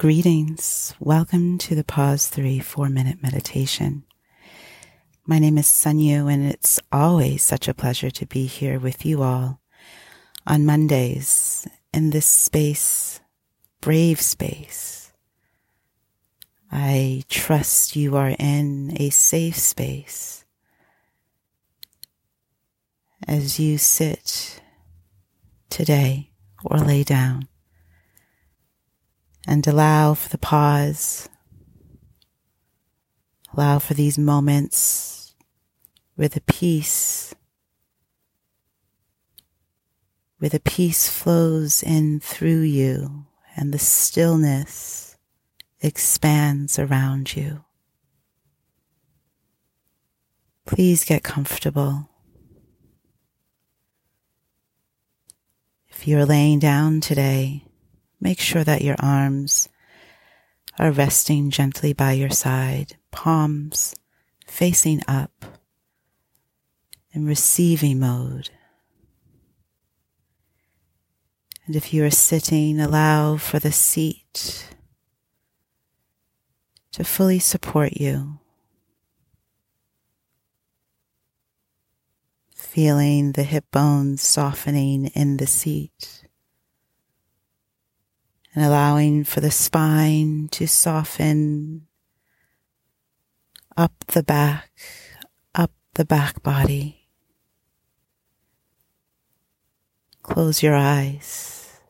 Greetings. Welcome to the Pause 3 4 Minute Meditation. My name is Sunyu, and it's always such a pleasure to be here with you all on Mondays in this space, brave space. I trust you are in a safe space as you sit today or lay down and allow for the pause. Allow for these moments where the peace, where the peace flows in through you and the stillness expands around you. Please get comfortable. If you're laying down today, Make sure that your arms are resting gently by your side, palms facing up in receiving mode. And if you are sitting, allow for the seat to fully support you. Feeling the hip bones softening in the seat and allowing for the spine to soften up the back, up the back body. Close your eyes,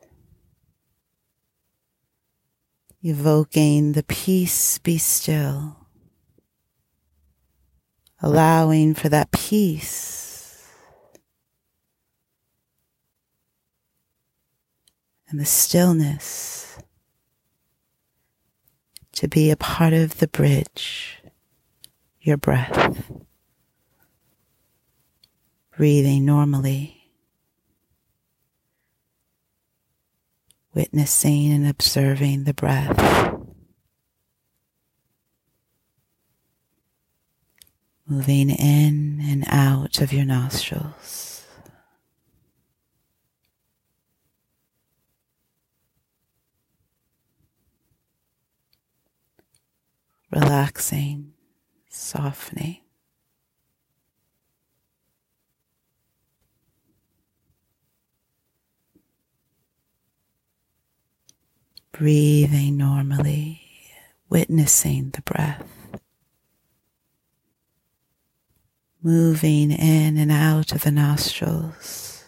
evoking the peace be still, allowing for that peace and the stillness to be a part of the bridge, your breath, breathing normally, witnessing and observing the breath. Moving in and out of your nostrils. Relaxing, softening. Breathing normally, witnessing the breath. Moving in and out of the nostrils,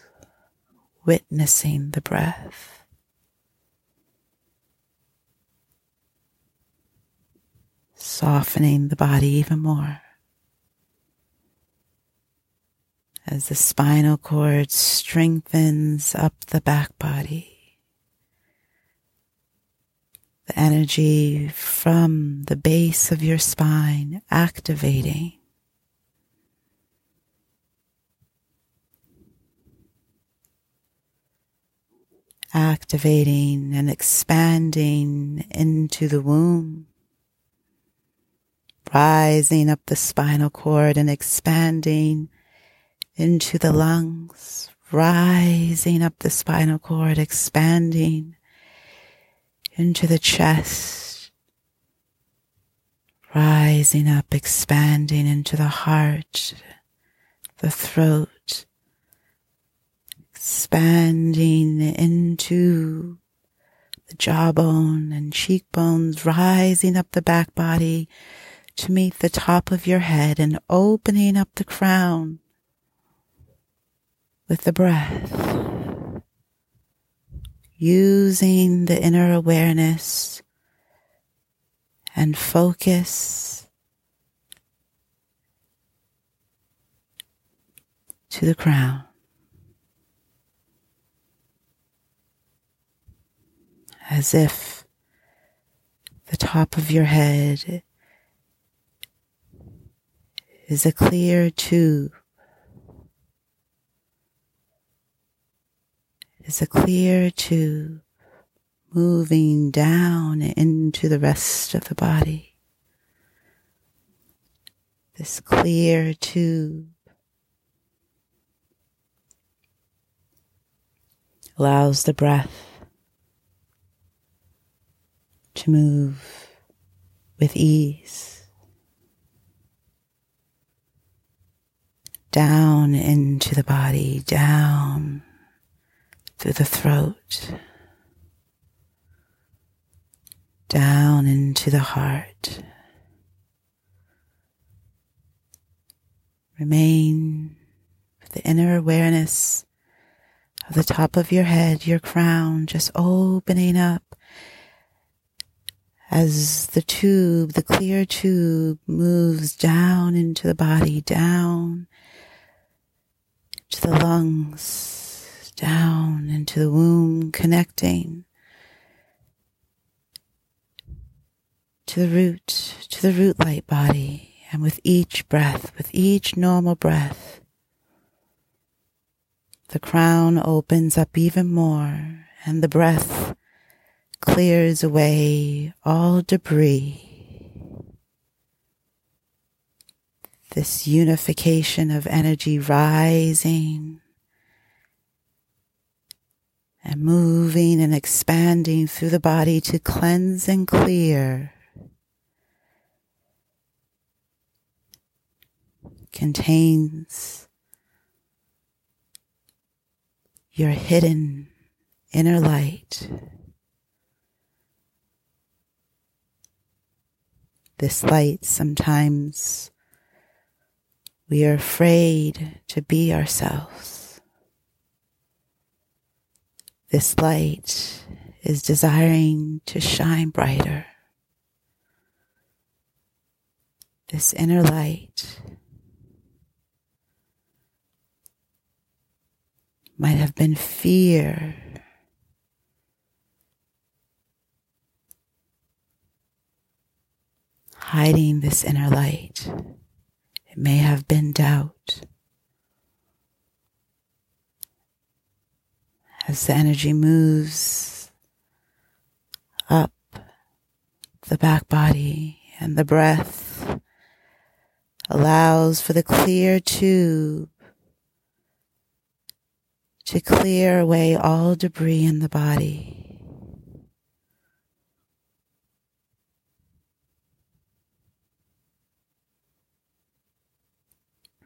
witnessing the breath. Softening the body even more. As the spinal cord strengthens up the back body, the energy from the base of your spine activating. Activating and expanding into the womb rising up the spinal cord and expanding into the lungs, rising up the spinal cord, expanding into the chest, rising up, expanding into the heart, the throat, expanding into the jawbone and cheekbones, rising up the back body, to meet the top of your head and opening up the crown with the breath. Using the inner awareness and focus to the crown. As if the top of your head is a clear tube. Is a clear tube moving down into the rest of the body. This clear tube allows the breath to move with ease. Down into the body, down through the throat, down into the heart. Remain with the inner awareness of the top of your head, your crown, just opening up as the tube, the clear tube moves down into the body, down to the lungs, down into the womb, connecting to the root, to the root light body. And with each breath, with each normal breath, the crown opens up even more and the breath clears away all debris. This unification of energy rising and moving and expanding through the body to cleanse and clear. Contains your hidden inner light. This light, sometimes we are afraid to be ourselves. This light is desiring to shine brighter. This inner light might have been fear. Hiding this inner light. It may have been doubt. As the energy moves up the back body and the breath allows for the clear tube to clear away all debris in the body.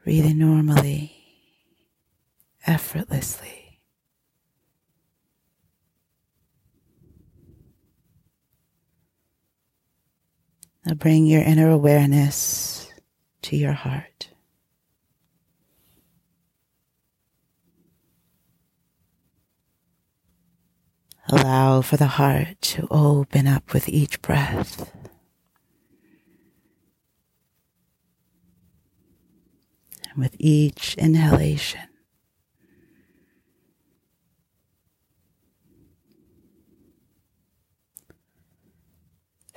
Breathing normally, effortlessly. Now bring your inner awareness to your heart. Allow for the heart to open up with each breath. And with each inhalation,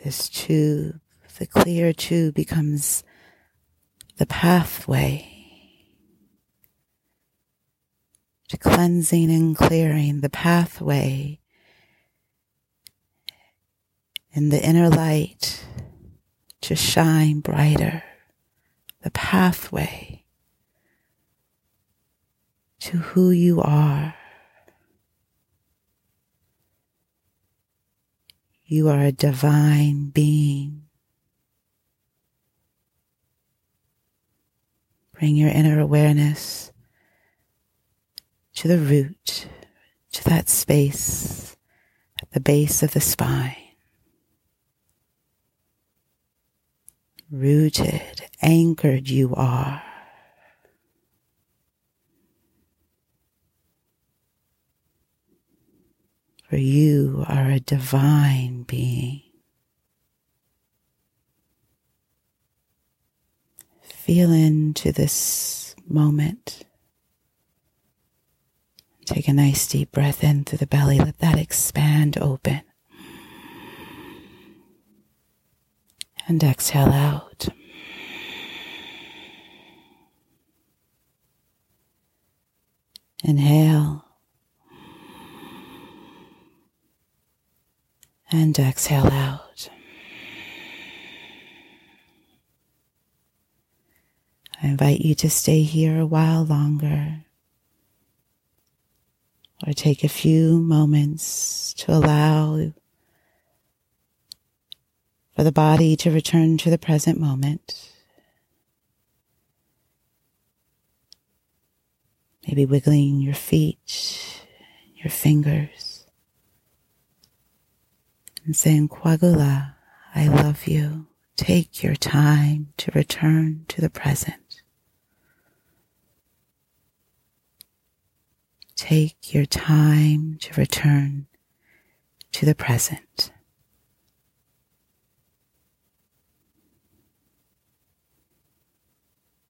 this tube, the clear tube becomes the pathway to cleansing and clearing, the pathway in the inner light to shine brighter, the pathway to who you are. You are a divine being. Bring your inner awareness to the root, to that space at the base of the spine. rooted, anchored you are. For you are a divine being. Feel into this moment. Take a nice deep breath in through the belly. Let that expand open. and exhale out. Inhale and exhale out. I invite you to stay here a while longer or take a few moments to allow for the body to return to the present moment. Maybe wiggling your feet, your fingers, and saying, Kwagula, I love you. Take your time to return to the present. Take your time to return to the present.